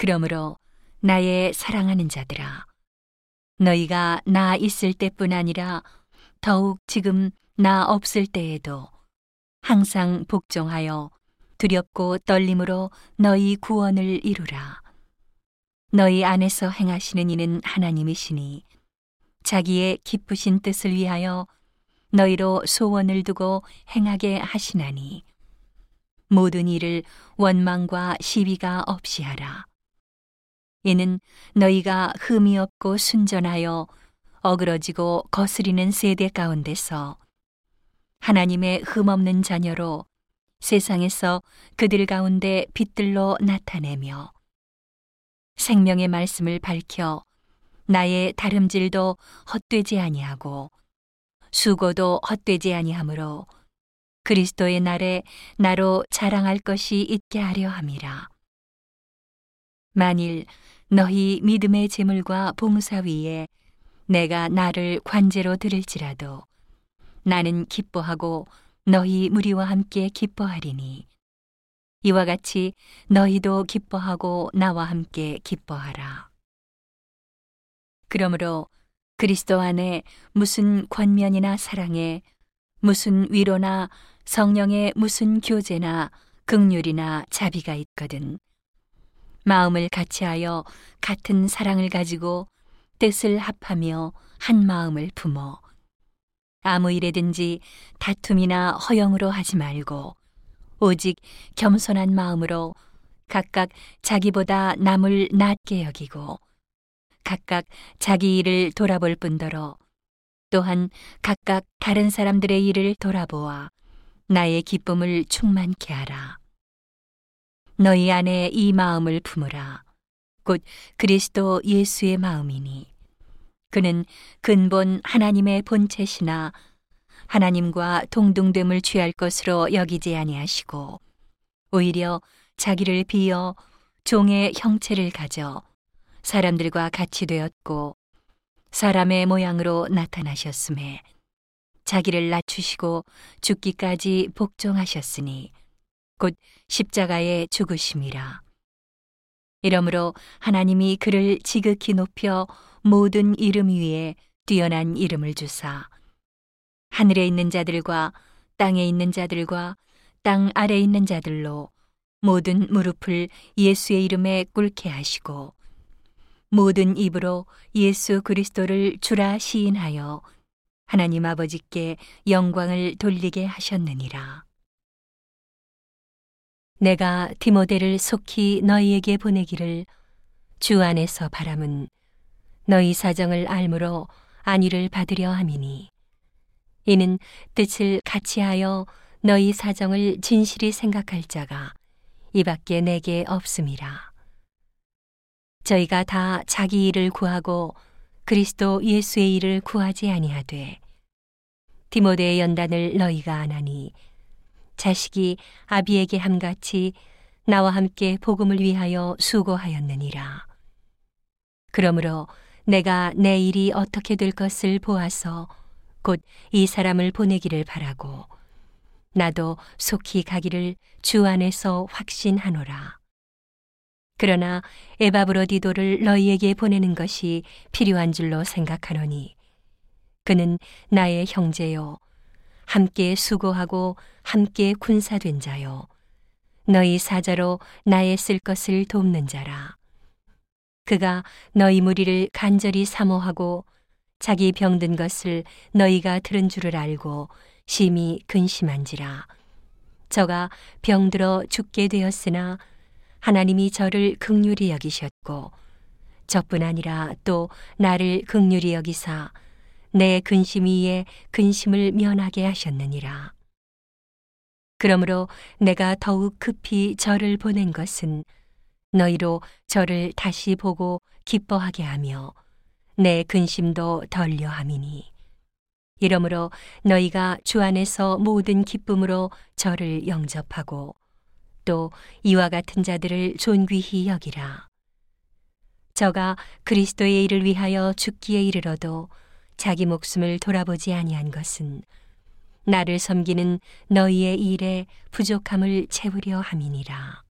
그러므로 나의 사랑하는 자들아 너희가 나 있을 때뿐 아니라 더욱 지금 나 없을 때에도 항상 복종하여 두렵고 떨림으로 너희 구원을 이루라. 너희 안에서 행하시는 이는 하나님이시니 자기의 기쁘신 뜻을 위하여 너희로 소원을 두고 행하게 하시나니 모든 일을 원망과 시비가 없이 하라. 이는 너희가 흠이 없고 순전하여 어그러지고 거스리는 세대 가운데서 하나님의 흠 없는 자녀로 세상에서 그들 가운데 빛들로 나타내며 생명의 말씀을 밝혀 나의 다름질도 헛되지 아니하고 수고도 헛되지 아니하므로 그리스도의 날에 나로 자랑할 것이 있게 하려 함이라. 만일 너희 믿음의 재물과 봉사 위에 내가 나를 관제로 들을지라도 나는 기뻐하고 너희 무리와 함께 기뻐하리니 이와 같이 너희도 기뻐하고 나와 함께 기뻐하라. 그러므로 그리스도 안에 무슨 권면이나 사랑에 무슨 위로나 성령의 무슨 교제나 극률이나 자비가 있거든 마음을 같이하여 같은 사랑을 가지고 뜻을 합하며 한 마음을 품어 아무 일에든지 다툼이나 허영으로 하지 말고 오직 겸손한 마음으로 각각 자기보다 남을 낮게 여기고 각각 자기 일을 돌아볼 뿐더러 또한 각각 다른 사람들의 일을 돌아보아 나의 기쁨을 충만케 하라. 너희 안에 이 마음을 품으라. 곧 그리스도 예수의 마음이니. 그는 근본 하나님의 본체시나 하나님과 동등됨을 취할 것으로 여기지 아니하시고 오히려 자기를 비어 종의 형체를 가져 사람들과 같이 되었고 사람의 모양으로 나타나셨음에 자기를 낮추시고 죽기까지 복종하셨으니 곧 십자가에 죽으심이라. 이러므로 하나님이 그를 지극히 높여 모든 이름 위에 뛰어난 이름을 주사 하늘에 있는 자들과 땅에 있는 자들과 땅 아래 있는 자들로 모든 무릎을 예수의 이름에 꿇게 하시고 모든 입으로 예수 그리스도를 주라 시인하여 하나님 아버지께 영광을 돌리게 하셨느니라. 내가 디모데를 속히 너희에게 보내기를 주 안에서 바람은 너희 사정을 알므로 안위를 받으려 함이니 이는 뜻을 같이 하여 너희 사정을 진실히 생각할 자가 이밖에 내게 없음이라. 저희가 다 자기 일을 구하고 그리스도 예수의 일을 구하지 아니하되 디모데의 연단을 너희가 안하니 자식이 아비에게 함같이 나와 함께 복음을 위하여 수고하였느니라. 그러므로 내가 내 일이 어떻게 될 것을 보아서 곧 이 사람을 보내기를 바라고 나도 속히 가기를 주 안에서 확신하노라. 그러나 에바브로디도를 너희에게 보내는 것이 필요한 줄로 생각하노니 그는 나의 형제요 함께 수고하고 함께 군사된 자요. 너희 사자로 나의 쓸 것을 돕는 자라. 그가 너희 무리를 간절히 사모하고 자기 병든 것을 너희가 들은 줄을 알고 심히 근심한지라. 저가 병들어 죽게 되었으나 하나님이 저를 극률히 여기셨고 저뿐 아니라 또 나를 극률히 여기사 내 근심 위에 근심을 면하게 하셨느니라. 그러므로 내가 더욱 급히 저를 보낸 것은 너희로 저를 다시 보고 기뻐하게 하며 내 근심도 덜려 함이니. 이러므로 너희가 주 안에서 모든 기쁨으로 저를 영접하고 또 이와 같은 자들을 존귀히 여기라. 저가 그리스도의 일을 위하여 죽기에 이르러도 자기 목숨을 돌아보지 아니한 것은 나를 섬기는 너희의 일에 부족함을 채우려 함이니라.